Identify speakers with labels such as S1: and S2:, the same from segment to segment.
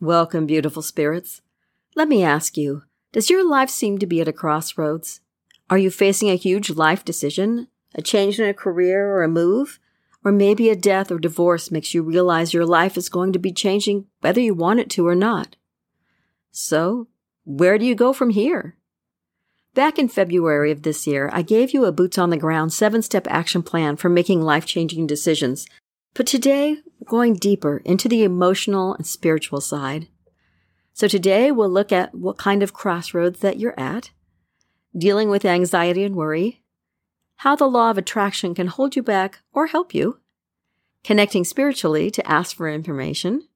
S1: Welcome, beautiful spirits. Let me ask you Does your life seem to be at a crossroads? Are you facing a huge life decision, a change in a career or a move? Or maybe a death or divorce makes you realize your life is going to be changing whether you want it to or not. So, where do you go from here? Back in February of this year, I gave you a boots on the ground seven step action plan for making life changing decisions. But today, going deeper into the emotional and spiritual side. So today we'll look at what kind of crossroads that you're at, dealing with anxiety and worry, how the law of attraction can hold you back or help you, connecting spiritually to ask for information,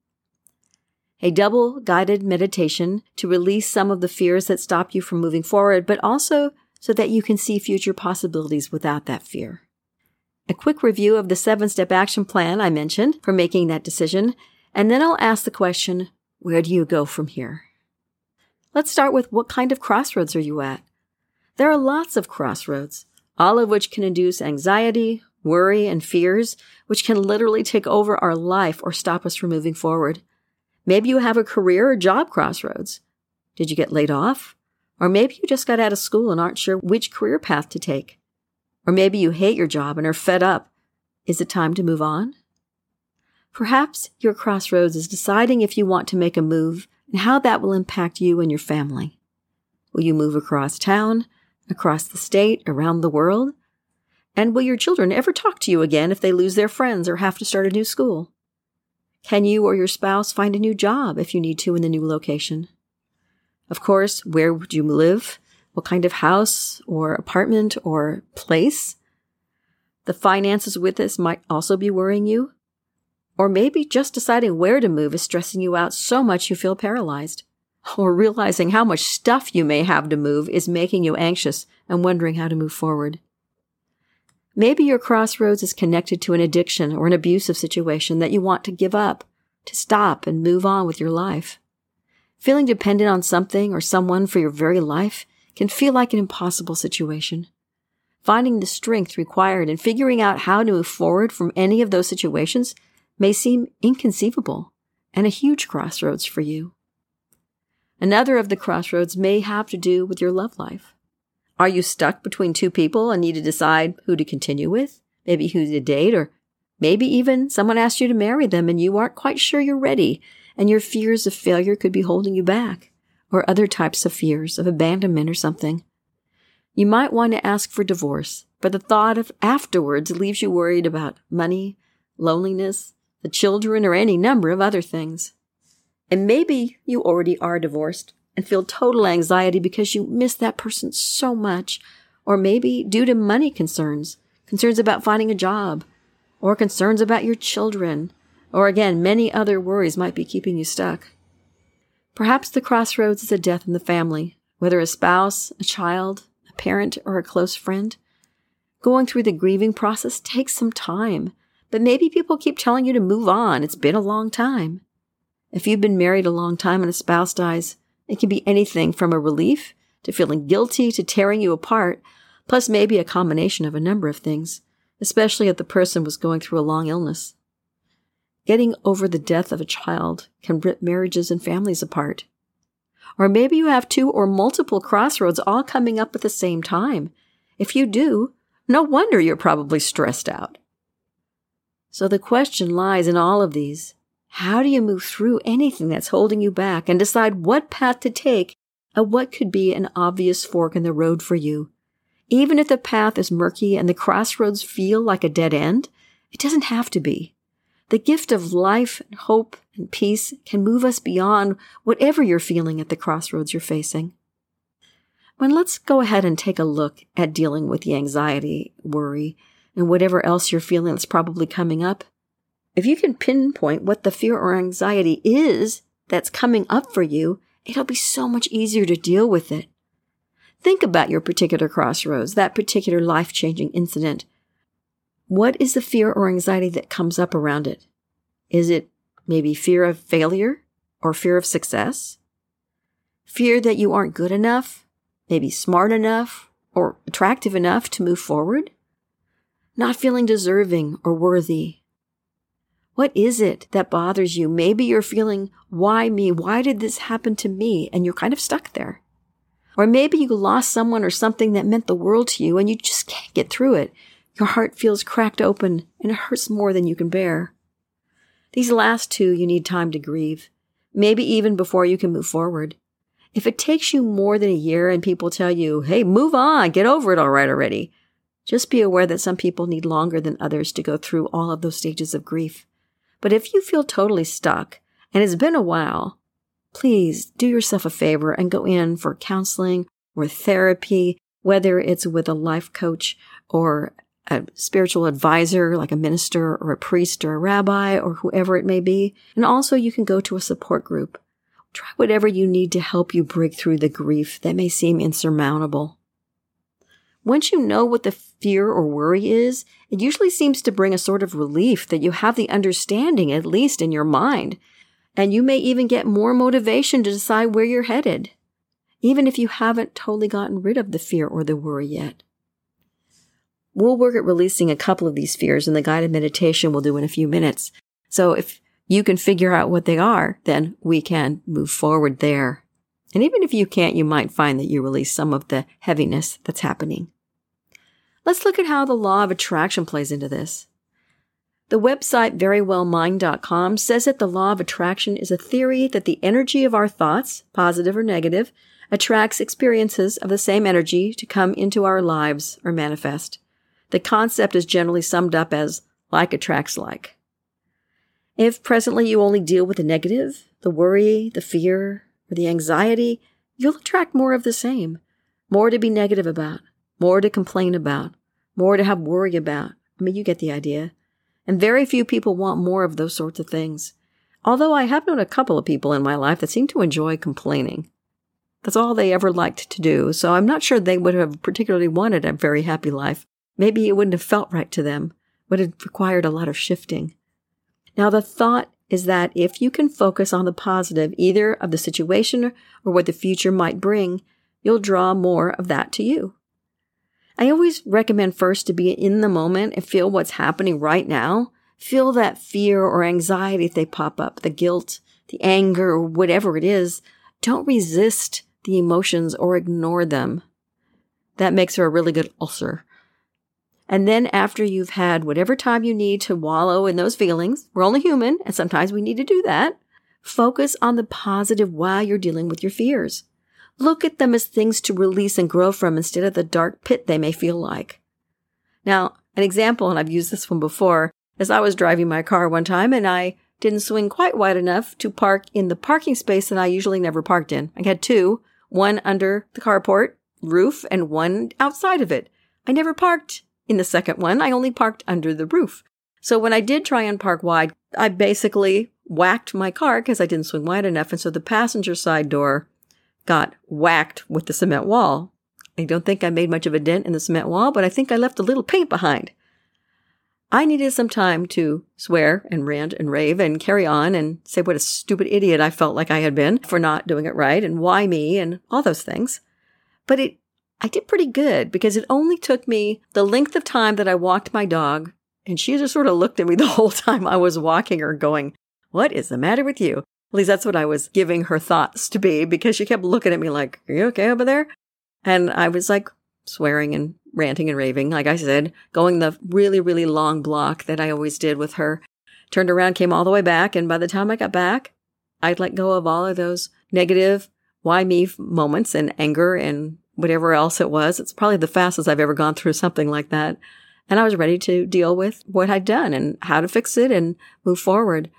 S1: a double guided meditation to release some of the fears that stop you from moving forward, but also so that you can see future possibilities without that fear a quick review of the seven step action plan I mentioned for making that decision, and then I'll ask the question where do you go from here? Let's start with what kind of crossroads are you at? There are lots of crossroads, all of which can induce anxiety, worry, and fears, which can literally take over our life or stop us from moving forward. Maybe you have a career or job crossroads. Did you get laid off? Or maybe you just got out of school and aren't sure which career path to take. Or maybe you hate your job and are fed up. Is it time to move on? Perhaps your crossroads is deciding if you want to make a move and how that will impact you and your family. Will you move across town, across the state, around the world? And will your children ever talk to you again if they lose their friends or have to start a new school? Can you or your spouse find a new job if you need to in the new location? Of course, where would you live? What kind of house or apartment or place. The finances with this might also be worrying you. Or maybe just deciding where to move is stressing you out so much you feel paralyzed. Or realizing how much stuff you may have to move is making you anxious and wondering how to move forward. Maybe your crossroads is connected to an addiction or an abusive situation that you want to give up, to stop and move on with your life. Feeling dependent on something or someone for your very life can feel like an impossible situation. Finding the strength required and figuring out how to move forward from any of those situations may seem inconceivable and a huge crossroads for you. Another of the crossroads may have to do with your love life. Are you stuck between two people and need to decide who to continue with? Maybe who to date, or maybe even someone asked you to marry them and you aren't quite sure you're ready, and your fears of failure could be holding you back or other types of fears of abandonment or something. You might want to ask for divorce, but the thought of afterwards leaves you worried about money, loneliness, the children, or any number of other things. And maybe you already are divorced and feel total anxiety because you miss that person so much, or maybe due to money concerns, concerns about finding a job, or concerns about your children, or again, many other worries might be keeping you stuck. Perhaps the crossroads is a death in the family, whether a spouse, a child, a parent, or a close friend. Going through the grieving process takes some time, but maybe people keep telling you to move on. It's been a long time. If you've been married a long time and a spouse dies, it can be anything from a relief to feeling guilty to tearing you apart, plus maybe a combination of a number of things, especially if the person was going through a long illness. Getting over the death of a child can rip marriages and families apart. Or maybe you have two or multiple crossroads all coming up at the same time. If you do, no wonder you're probably stressed out. So the question lies in all of these. How do you move through anything that's holding you back and decide what path to take at what could be an obvious fork in the road for you? Even if the path is murky and the crossroads feel like a dead end, it doesn't have to be. The gift of life and hope and peace can move us beyond whatever you're feeling at the crossroads you're facing. When let's go ahead and take a look at dealing with the anxiety, worry, and whatever else you're feeling that's probably coming up. if you can pinpoint what the fear or anxiety is that's coming up for you, it'll be so much easier to deal with it. Think about your particular crossroads, that particular life changing incident. What is the fear or anxiety that comes up around it? Is it maybe fear of failure or fear of success? Fear that you aren't good enough, maybe smart enough, or attractive enough to move forward? Not feeling deserving or worthy? What is it that bothers you? Maybe you're feeling, why me? Why did this happen to me? And you're kind of stuck there. Or maybe you lost someone or something that meant the world to you and you just can't get through it. Your heart feels cracked open and it hurts more than you can bear. These last two you need time to grieve, maybe even before you can move forward. If it takes you more than a year and people tell you, hey, move on, get over it all right already, just be aware that some people need longer than others to go through all of those stages of grief. But if you feel totally stuck and it's been a while, please do yourself a favor and go in for counseling or therapy, whether it's with a life coach or a spiritual advisor like a minister or a priest or a rabbi or whoever it may be. And also you can go to a support group. Try whatever you need to help you break through the grief that may seem insurmountable. Once you know what the fear or worry is, it usually seems to bring a sort of relief that you have the understanding, at least in your mind. And you may even get more motivation to decide where you're headed, even if you haven't totally gotten rid of the fear or the worry yet. We'll work at releasing a couple of these fears in the guided meditation we'll do in a few minutes. So if you can figure out what they are, then we can move forward there. And even if you can't, you might find that you release some of the heaviness that's happening. Let's look at how the law of attraction plays into this. The website verywellmind.com says that the law of attraction is a theory that the energy of our thoughts, positive or negative, attracts experiences of the same energy to come into our lives or manifest. The concept is generally summed up as like attracts like. If presently you only deal with the negative, the worry, the fear, or the anxiety, you'll attract more of the same, more to be negative about, more to complain about, more to have worry about. I mean, you get the idea. And very few people want more of those sorts of things. Although I have known a couple of people in my life that seem to enjoy complaining. That's all they ever liked to do, so I'm not sure they would have particularly wanted a very happy life. Maybe it wouldn't have felt right to them, would have required a lot of shifting. Now, the thought is that if you can focus on the positive, either of the situation or what the future might bring, you'll draw more of that to you. I always recommend first to be in the moment and feel what's happening right now. Feel that fear or anxiety if they pop up, the guilt, the anger, or whatever it is. Don't resist the emotions or ignore them. That makes for a really good ulcer. And then after you've had whatever time you need to wallow in those feelings, we're only human, and sometimes we need to do that. Focus on the positive while you're dealing with your fears. Look at them as things to release and grow from instead of the dark pit they may feel like. Now, an example, and I've used this one before, is I was driving my car one time and I didn't swing quite wide enough to park in the parking space that I usually never parked in. I had two, one under the carport roof and one outside of it. I never parked in the second one. I only parked under the roof. So when I did try and park wide, I basically whacked my car because I didn't swing wide enough. And so the passenger side door got whacked with the cement wall. I don't think I made much of a dent in the cement wall, but I think I left a little paint behind. I needed some time to swear and rant and rave and carry on and say what a stupid idiot I felt like I had been for not doing it right and why me and all those things. But it, I did pretty good because it only took me the length of time that I walked my dog and she just sort of looked at me the whole time I was walking her going, what is the matter with you? At least that's what I was giving her thoughts to be because she kept looking at me like, Are you okay over there? And I was like swearing and ranting and raving, like I said, going the really, really long block that I always did with her. Turned around, came all the way back. And by the time I got back, I'd let go of all of those negative, why me moments and anger and whatever else it was. It's probably the fastest I've ever gone through something like that. And I was ready to deal with what I'd done and how to fix it and move forward.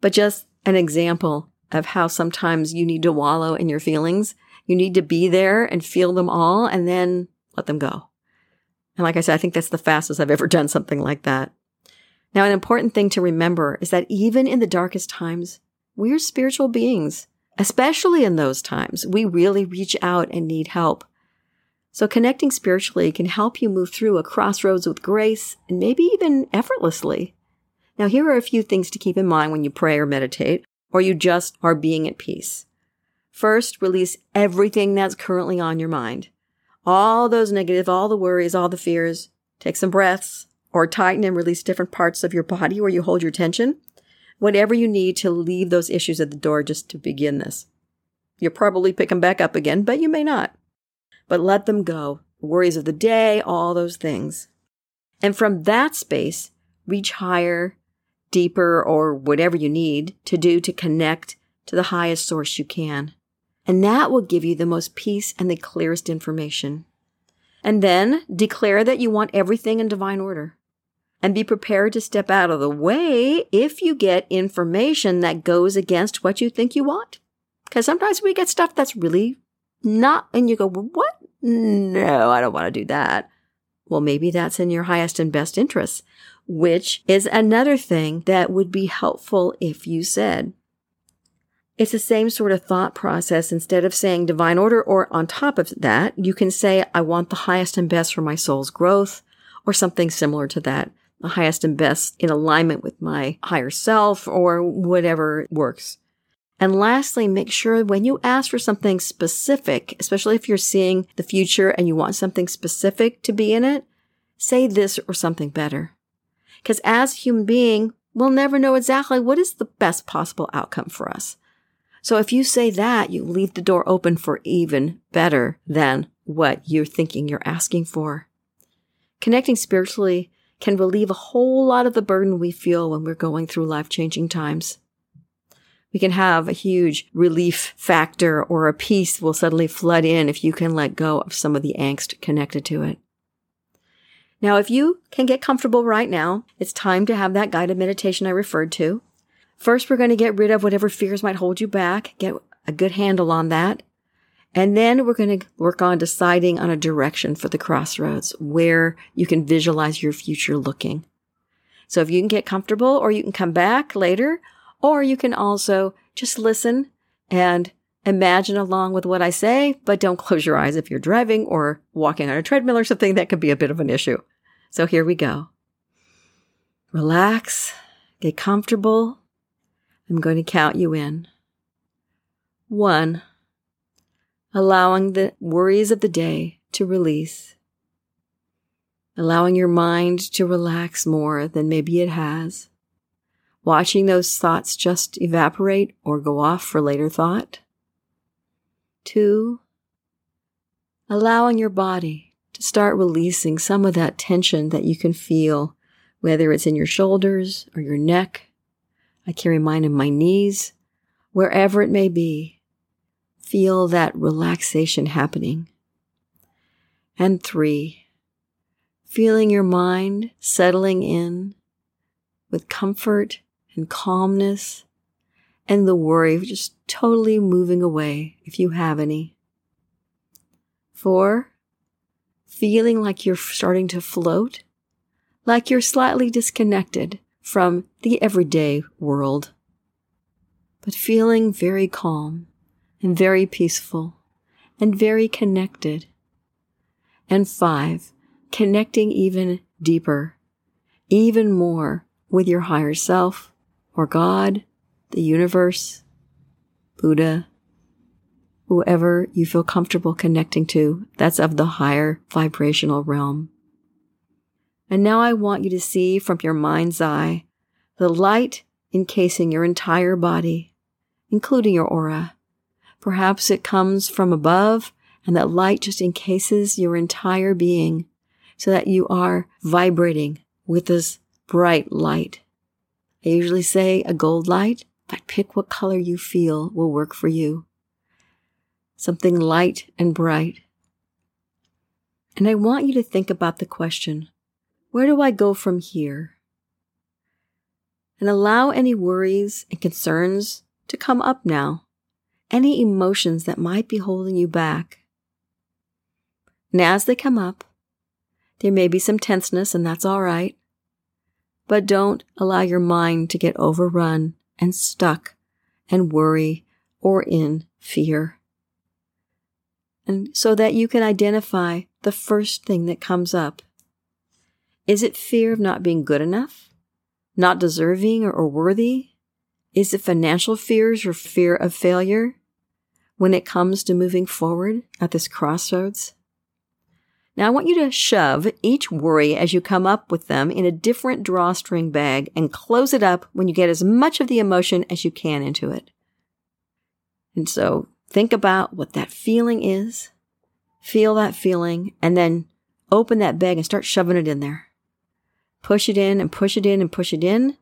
S1: But just an example of how sometimes you need to wallow in your feelings. You need to be there and feel them all and then let them go. And like I said, I think that's the fastest I've ever done something like that. Now, an important thing to remember is that even in the darkest times, we're spiritual beings. Especially in those times, we really reach out and need help. So connecting spiritually can help you move through a crossroads with grace and maybe even effortlessly. Now, here are a few things to keep in mind when you pray or meditate, or you just are being at peace. First, release everything that's currently on your mind. All those negative, all the worries, all the fears. Take some breaths or tighten and release different parts of your body where you hold your tension. Whatever you need to leave those issues at the door just to begin this. You'll probably pick them back up again, but you may not but let them go. Worries of the day, all those things. And from that space, reach higher, deeper, or whatever you need to do to connect to the highest source you can. And that will give you the most peace and the clearest information. And then declare that you want everything in divine order. And be prepared to step out of the way if you get information that goes against what you think you want. Because sometimes we get stuff that's really not, and you go, well, what? No, I don't want to do that. Well, maybe that's in your highest and best interests, which is another thing that would be helpful if you said. It's the same sort of thought process. Instead of saying divine order or on top of that, you can say, I want the highest and best for my soul's growth or something similar to that. The highest and best in alignment with my higher self or whatever works. And lastly, make sure when you ask for something specific, especially if you're seeing the future and you want something specific to be in it, say this or something better. Because as a human being, we'll never know exactly what is the best possible outcome for us. So if you say that, you leave the door open for even better than what you're thinking you're asking for. Connecting spiritually can relieve a whole lot of the burden we feel when we're going through life changing times we can have a huge relief factor or a peace will suddenly flood in if you can let go of some of the angst connected to it. Now, if you can get comfortable right now, it's time to have that guided meditation I referred to. First, we're going to get rid of whatever fears might hold you back, get a good handle on that. And then we're going to work on deciding on a direction for the crossroads where you can visualize your future looking. So if you can get comfortable or you can come back later, or you can also just listen and imagine along with what I say, but don't close your eyes if you're driving or walking on a treadmill or something. That could be a bit of an issue. So here we go. Relax, get comfortable. I'm going to count you in. One, allowing the worries of the day to release, allowing your mind to relax more than maybe it has watching those thoughts just evaporate or go off for later thought. Two, allowing your body to start releasing some of that tension that you can feel, whether it's in your shoulders or your neck. I carry mine in my knees, wherever it may be. Feel that relaxation happening. And three, feeling your mind settling in with comfort and calmness and the worry just totally moving away if you have any. Four, feeling like you're starting to float, like you're slightly disconnected from the everyday world, but feeling very calm and very peaceful and very connected. And five, connecting even deeper, even more with your higher self or God, the universe, Buddha, whoever you feel comfortable connecting to, that's of the higher vibrational realm. And now I want you to see from your mind's eye the light encasing your entire body, including your aura. Perhaps it comes from above and that light just encases your entire being so that you are vibrating with this bright light. I usually say a gold light, but pick what color you feel will work for you. Something light and bright. And I want you to think about the question, where do I go from here? And allow any worries and concerns to come up now, any emotions that might be holding you back. And as they come up, there may be some tenseness, and that's all right. but don't allow your mind to get overrun and stuck and worry or in fear. And so that you can identify the first thing that comes up. Is it fear of not being good enough? Not deserving or worthy? Is it financial fears or fear of failure when it comes to moving forward at this crossroads? Now I want you to shove each worry as you come up with them in a different drawstring bag and close it up when you get as much of the emotion as you can into it. And so think about what that feeling is, feel that feeling, and then open that bag and start shoving it in there. Push it in and push it in and push it in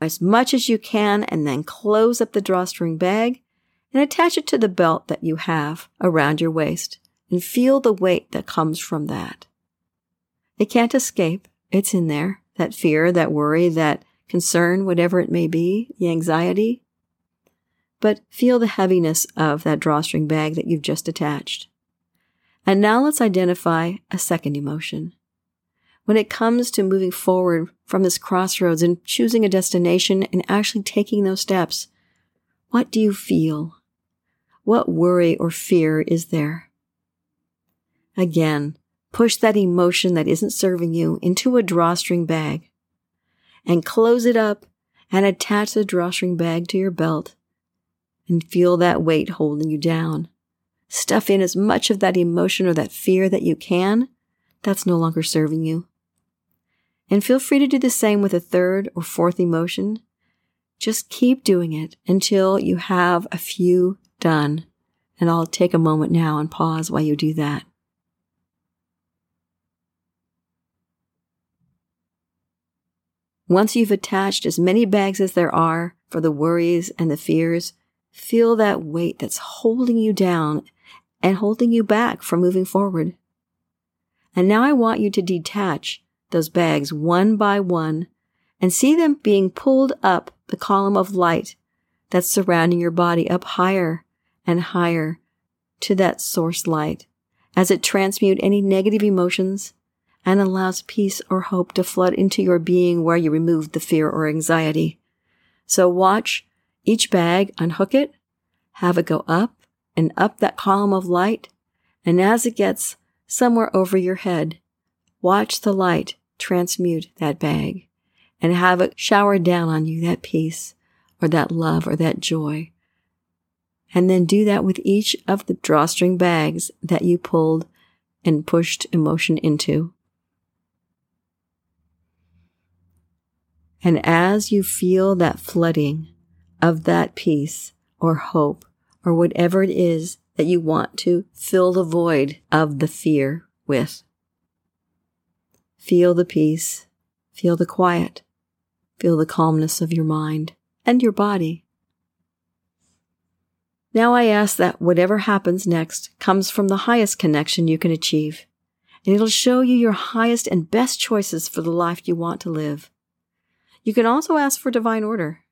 S1: as much as you can, and then close up the drawstring bag and attach it to the belt that you have around your waist and feel the weight that comes from that. It can't escape. It's in there. That fear, that worry, that concern, whatever it may be, the anxiety. But feel the heaviness of that drawstring bag that you've just attached. And now let's identify a second emotion. When it comes to moving forward from this crossroads and choosing a destination and actually taking those steps, what do you feel? What worry or fear is there? Again, push that emotion that isn't serving you into a drawstring bag and close it up and attach the drawstring bag to your belt and feel that weight holding you down. Stuff in as much of that emotion or that fear that you can that's no longer serving you. And feel free to do the same with a third or fourth emotion. Just keep doing it until you have a few done. And I'll take a moment now and pause while you do that. Once you've attached as many bags as there are for the worries and the fears, feel that weight that's holding you down and holding you back from moving forward. And now I want you to detach those bags one by one and see them being pulled up the column of light that's surrounding your body up higher and higher to that source light as it transmute any negative emotions and allows peace or hope to flood into your being where you remove the fear or anxiety. So watch each bag, unhook it, have it go up and up that column of light. And as it gets somewhere over your head, watch the light transmute that bag and have it shower down on you that peace or that love or that joy. And then do that with each of the drawstring bags that you pulled and pushed emotion into. And as you feel that flooding of that peace or hope or whatever it is that you want to fill the void of the fear with, feel the peace, feel the quiet, feel the calmness of your mind and your body. Now I ask that whatever happens next comes from the highest connection you can achieve, and it'll show you your highest and best choices for the life you want to live. You can also ask for divine order.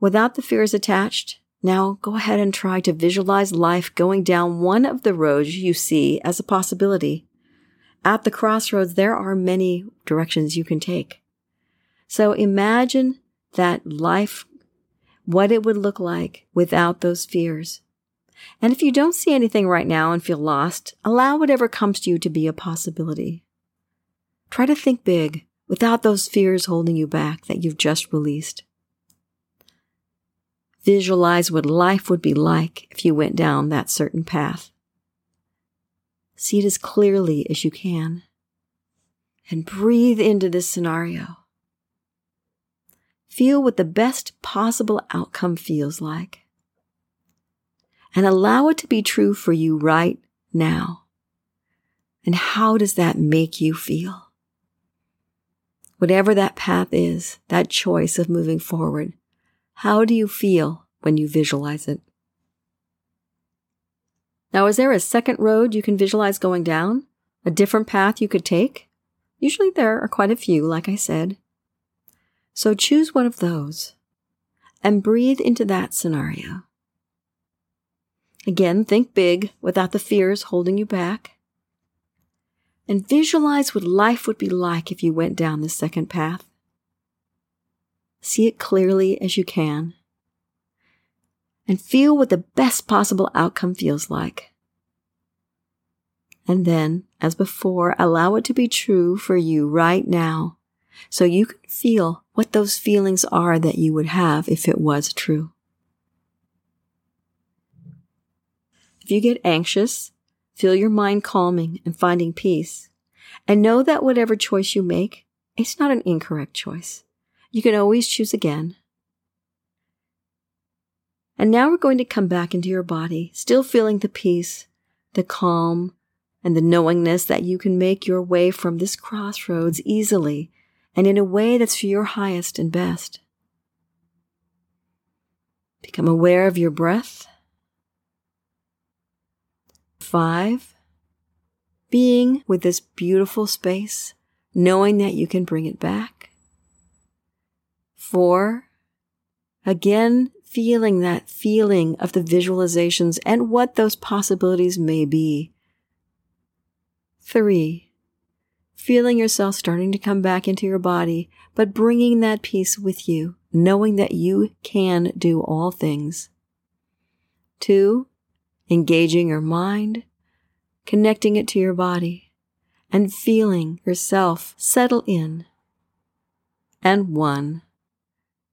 S1: Without the fears attached, now go ahead and try to visualize life going down one of the roads you see as a possibility. At the crossroads, there are many directions you can take. So imagine that life, what it would look like without those fears. And if you don't see anything right now and feel lost, allow whatever comes to you to be a possibility. Try to think big without those fears holding you back that you've just released. Visualize what life would be like if you went down that certain path. See it as clearly as you can. And breathe into this scenario. Feel what the best possible outcome feels like. And allow it to be true for you right now. And how does that make you feel? Whatever that path is, that choice of moving forward, how do you feel when you visualize it? Now, is there a second road you can visualize going down? A different path you could take? Usually there are quite a few, like I said. So choose one of those and breathe into that scenario. Again, think big without the fears holding you back. and visualize what life would be like if you went down this second path. See it clearly as you can and feel what the best possible outcome feels like. And then, as before, allow it to be true for you right now so you can feel what those feelings are that you would have if it was true. If you get anxious, feel your mind calming and finding peace. And know that whatever choice you make, it's not an incorrect choice. You can always choose again. And now we're going to come back into your body, still feeling the peace, the calm, and the knowingness that you can make your way from this crossroads easily and in a way that's for your highest and best. Become aware of your breath Five, being with this beautiful space, knowing that you can bring it back. Four, again, feeling that feeling of the visualizations and what those possibilities may be. Three, feeling yourself starting to come back into your body, but bringing that peace with you, knowing that you can do all things. Two, engaging your mind, connecting it to your body, and feeling yourself settle in. And one,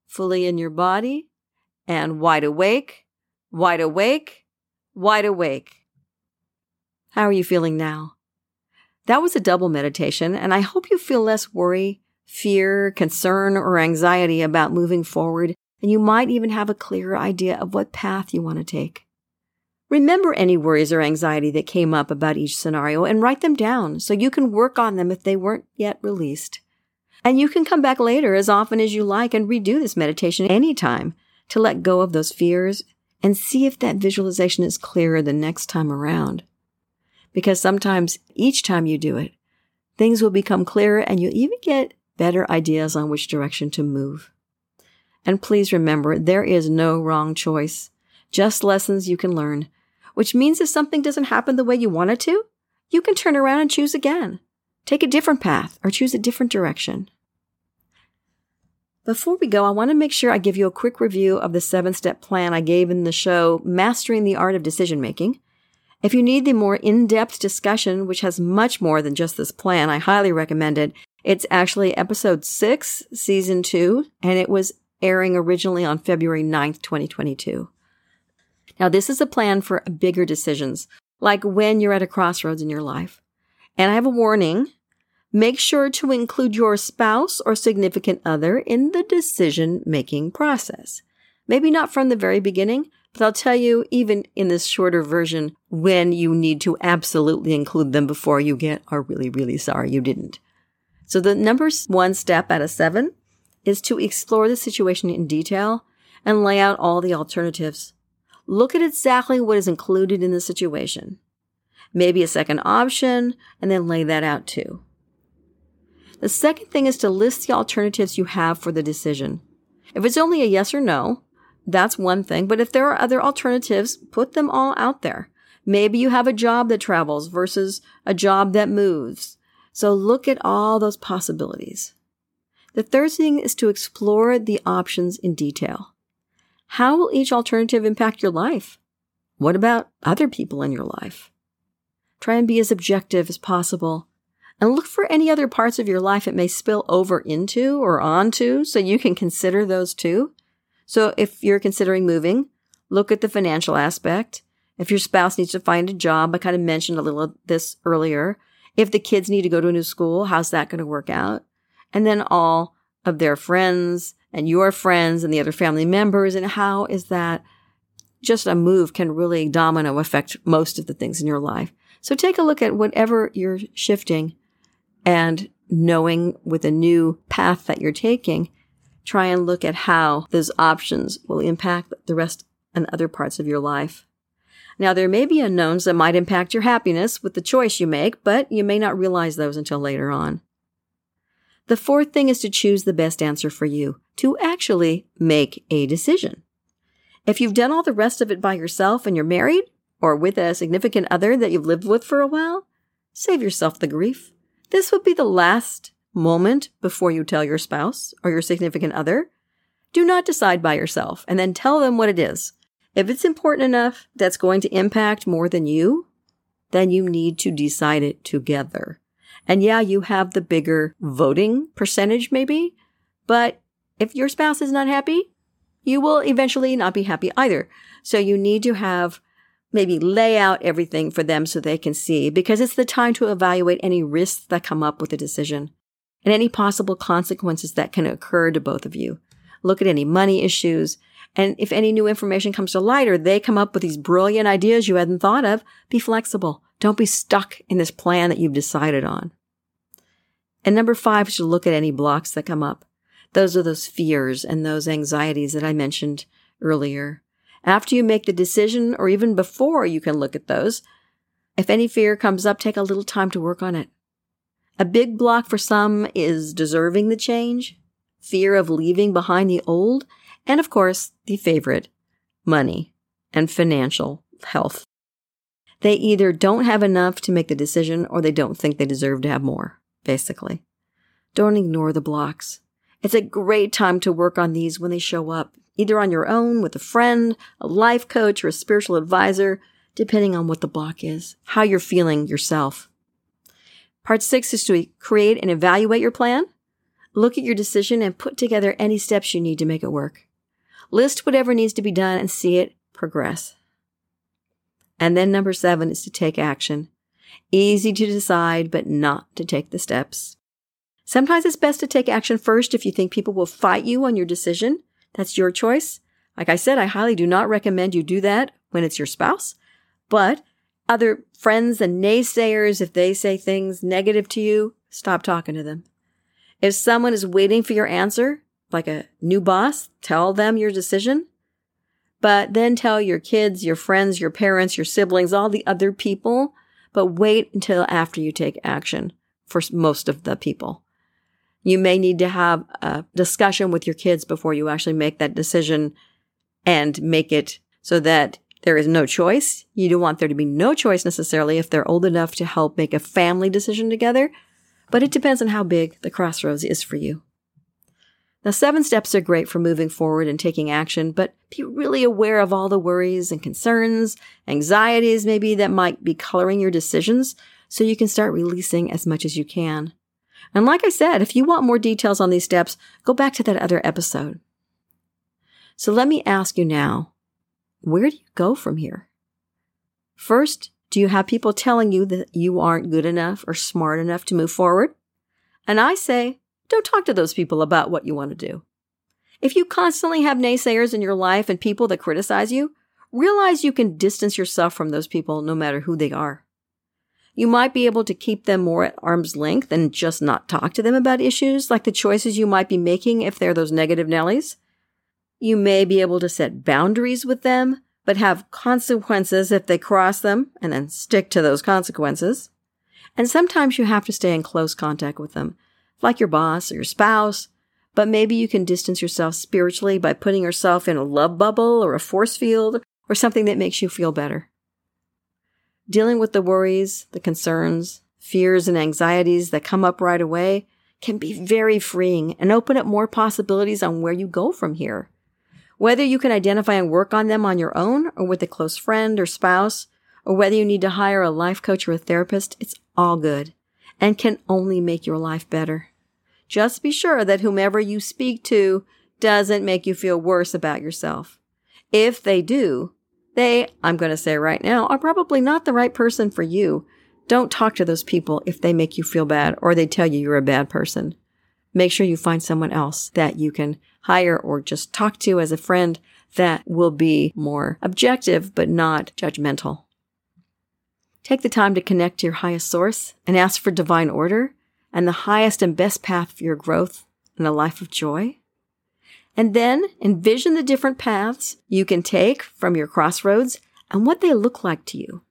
S1: fully in your body and wide awake, wide awake, wide awake. How are you feeling now? That was a double meditation, and I hope you feel less worry, fear, concern, or anxiety about moving forward, and you might even have a clearer idea of what path you want to take. Remember any worries or anxiety that came up about each scenario and write them down so you can work on them if they weren't yet released. And you can come back later as often as you like and redo this meditation anytime to let go of those fears and see if that visualization is clearer the next time around. Because sometimes each time you do it, things will become clearer and you'll even get better ideas on which direction to move. And please remember, there is no wrong choice, just lessons you can learn which means if something doesn't happen the way you want it to, you can turn around and choose again. Take a different path or choose a different direction. Before we go, I want to make sure I give you a quick review of the seven step plan I gave in the show, Mastering the Art of Decision Making. If you need the more in depth discussion, which has much more than just this plan, I highly recommend it. It's actually episode six, season two, and it was airing originally on February 9th, 2022. Now, this is a plan for bigger decisions, like when you're at a crossroads in your life. And I have a warning. Make sure to include your spouse or significant other in the decision making process. Maybe not from the very beginning, but I'll tell you, even in this shorter version, when you need to absolutely include them before you get are really, really sorry you didn't. So the number one step out of seven is to explore the situation in detail and lay out all the alternatives. Look at exactly what is included in the situation. Maybe a second option, and then lay that out too. The second thing is to list the alternatives you have for the decision. If it's only a yes or no, that's one thing, but if there are other alternatives, put them all out there. Maybe you have a job that travels versus a job that moves. So look at all those possibilities. The third thing is to explore the options in detail. How will each alternative impact your life? What about other people in your life? Try and be as objective as possible and look for any other parts of your life it may spill over into or onto so you can consider those too. So if you're considering moving, look at the financial aspect. If your spouse needs to find a job, I kind of mentioned a little of this earlier. If the kids need to go to a new school, how's that going to work out? And then all of their friends and your friends and the other family members and how is that just a move can really domino affect most of the things in your life. So take a look at whatever you're shifting and knowing with a new path that you're taking, try and look at how those options will impact the rest and other parts of your life. Now, there may be unknowns that might impact your happiness with the choice you make, but you may not realize those until later on. The fourth thing is to choose the best answer for you, to actually make a decision. If you've done all the rest of it by yourself and you're married or with a significant other that you've lived with for a while, Save yourself the grief. This would be the last moment before you tell your spouse or your significant other. Do not decide by yourself and then tell them what it is. If it's important enough that's going to impact more than you, then you need to decide it together. And yeah, you have the bigger voting percentage maybe, but if your spouse is not happy, you will eventually not be happy either. So you need to have maybe lay out everything for them so they can see because it's the time to evaluate any risks that come up with the decision and any possible consequences that can occur to both of you. Look at any money issues. And if any new information comes to light or they come up with these brilliant ideas you hadn't thought of, be flexible. Don't be stuck in this plan that you've decided on. And number five is to look at any blocks that come up. Those are those fears and those anxieties that I mentioned earlier. After you make the decision, or even before you can look at those, if any fear comes up, take a little time to work on it. A big block for some is deserving the change, fear of leaving behind the old, and of course, the favorite, money and financial health. They either don't have enough to make the decision or they don't think they deserve to have more, basically. Don't ignore the blocks. It's a great time to work on these when they show up, either on your own, with a friend, a life coach, or a spiritual advisor, depending on what the block is, how you're feeling yourself. Part six is to create and evaluate your plan. Look at your decision and put together any steps you need to make it work. List whatever needs to be done and see it progress. And then number seven is to take action. Easy to decide, but not to take the steps. Sometimes it's best to take action first if you think people will fight you on your decision. That's your choice. Like I said, I highly do not recommend you do that when it's your spouse. But other friends and naysayers, if they say things negative to you, stop talking to them. If someone is waiting for your answer, like a new boss, tell them your decision. But then tell your kids, your friends, your parents, your siblings, all the other people, but wait until after you take action for most of the people. You may need to have a discussion with your kids before you actually make that decision and make it so that there is no choice. You don't want there to be no choice necessarily if they're old enough to help make a family decision together, but it depends on how big the crossroads is for you. Now, seven steps are great for moving forward and taking action, but be really aware of all the worries and concerns, anxieties maybe that might be coloring your decisions so you can start releasing as much as you can. And like I said, if you want more details on these steps, go back to that other episode. So let me ask you now, where do you go from here? First, do you have people telling you that you aren't good enough or smart enough to move forward? And I say, don't talk to those people about what you want to do. If you constantly have naysayers in your life and people that criticize you, realize you can distance yourself from those people no matter who they are. You might be able to keep them more at arm's length and just not talk to them about issues like the choices you might be making if they're those negative Nellies. You may be able to set boundaries with them, but have consequences if they cross them and then stick to those consequences. And sometimes you have to stay in close contact with them, like your boss or your spouse, but maybe you can distance yourself spiritually by putting yourself in a love bubble or a force field or something that makes you feel better. Dealing with the worries, the concerns, fears, and anxieties that come up right away can be very freeing and open up more possibilities on where you go from here. Whether you can identify and work on them on your own or with a close friend or spouse, or whether you need to hire a life coach or a therapist, it's all good and can only make your life better. Just be sure that whomever you speak to doesn't make you feel worse about yourself. If they do, they, I'm going to say right now, are probably not the right person for you. Don't talk to those people if they make you feel bad or they tell you you're a bad person. Make sure you find someone else that you can hire or just talk to as a friend that will be more objective but not judgmental. Take the time to connect to your highest source and ask for divine order and the highest and best path for your growth and a life of joy. And then envision the different paths you can take from your crossroads and what they look like to you.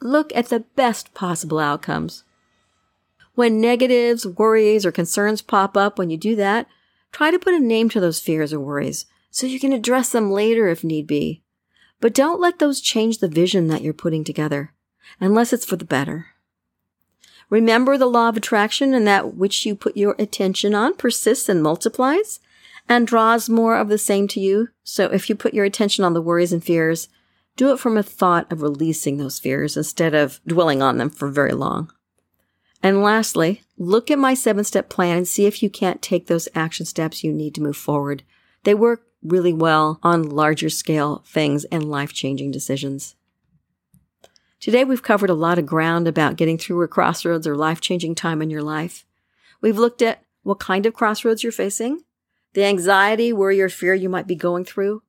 S1: Look at the best possible outcomes. When negatives, worries, or concerns pop up when you do that, try to put a name to those fears or worries so you can address them later if need be. But don't let those change the vision that you're putting together, unless it's for the better. Remember the law of attraction and that which you put your attention on persists and multiplies and draws more of the same to you. So if you put your attention on the worries and fears, do it from a thought of releasing those fears instead of dwelling on them for very long. And lastly, look at my seven step plan and see if you can't take those action steps you need to move forward. They work really well on larger scale things and life changing decisions. Today, we've covered a lot of ground about getting through a crossroads or life changing time in your life. We've looked at what kind of crossroads you're facing, the anxiety, worry, or fear you might be going through,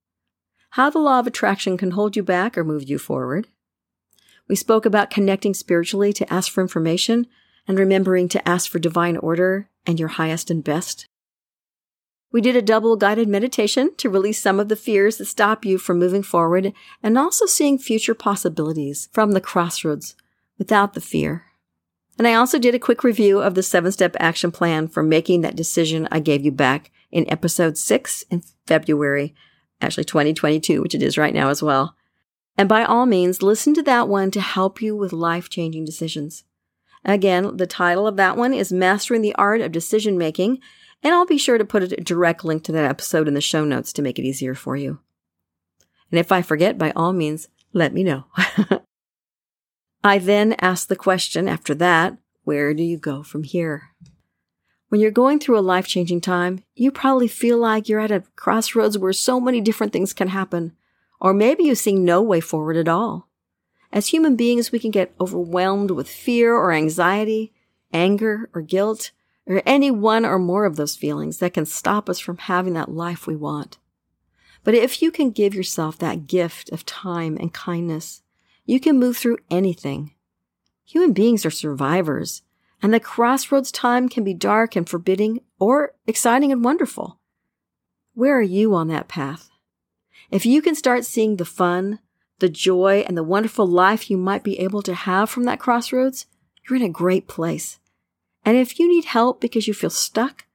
S1: how the law of attraction can hold you back or move you forward. We spoke about connecting spiritually to ask for information and remembering to ask for divine order and your highest and best. We did a double guided meditation to release some of the fears that stop you from moving forward and also seeing future possibilities from the crossroads without the fear. And I also did a quick review of the seven step action plan for making that decision I gave you back in episode six in February, actually 2022, which it is right now as well. And by all means, listen to that one to help you with life changing decisions. Again, the title of that one is Mastering the Art of Decision Making and I'll be sure to put a direct link to that episode in the show notes to make it easier for you. And if I forget, by all means, let me know. I then ask the question after that where do you go from here? When you're going through a life changing time, you probably feel like you're at a crossroads where so many different things can happen. Or maybe you see no way forward at all. As human beings, we can get overwhelmed with fear or anxiety, anger or guilt, or any one or more of those feelings that can stop us from having that life we want. But if you can give yourself that gift of time and kindness, you can move through anything. Human beings are survivors, and the crossroads time can be dark and forbidding or exciting and wonderful. Where are you on that path? If you can start seeing the fun, the joy, and the wonderful life you might be able to have from that crossroads, you're in a great place. And if you need help because you feel stuck,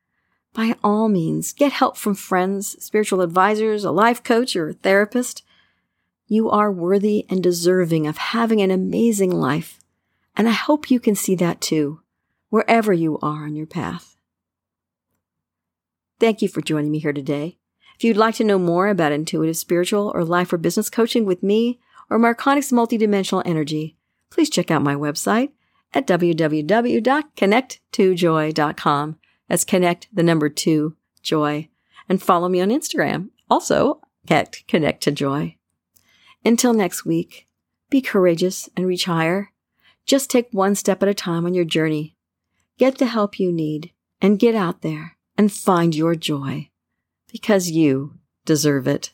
S1: by all means, get help from friends, spiritual advisors, a life coach, or a therapist. You are worthy and deserving of having an amazing life. And I hope you can see that too, wherever you are on your path. Thank you for joining me here today. If you'd like to know more about intuitive spiritual or life or business coaching with me or Marconics multidimensional energy, please check out my website at www.connect2joy.com. That's connect the number two joy. And follow me on Instagram, also at Connect to Joy. Until next week, be courageous and reach higher. Just take one step at a time on your journey. Get the help you need and get out there and find your joy because you deserve it.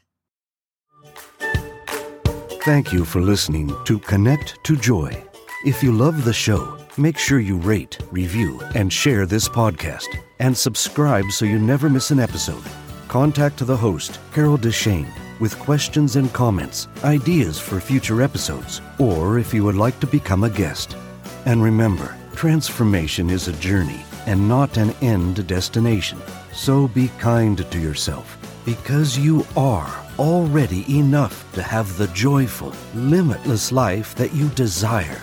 S2: Thank you for listening to Connect to Joy. If you love the show, make sure you rate, review, and share this podcast. And subscribe so you never miss an episode. Contact the host, Carol Deshane, with questions and comments, ideas for future episodes, or if you would like to become a guest. And remember, transformation is a journey and not an end destination. So be kind to yourself because you are already enough to have the joyful, limitless life that you desire.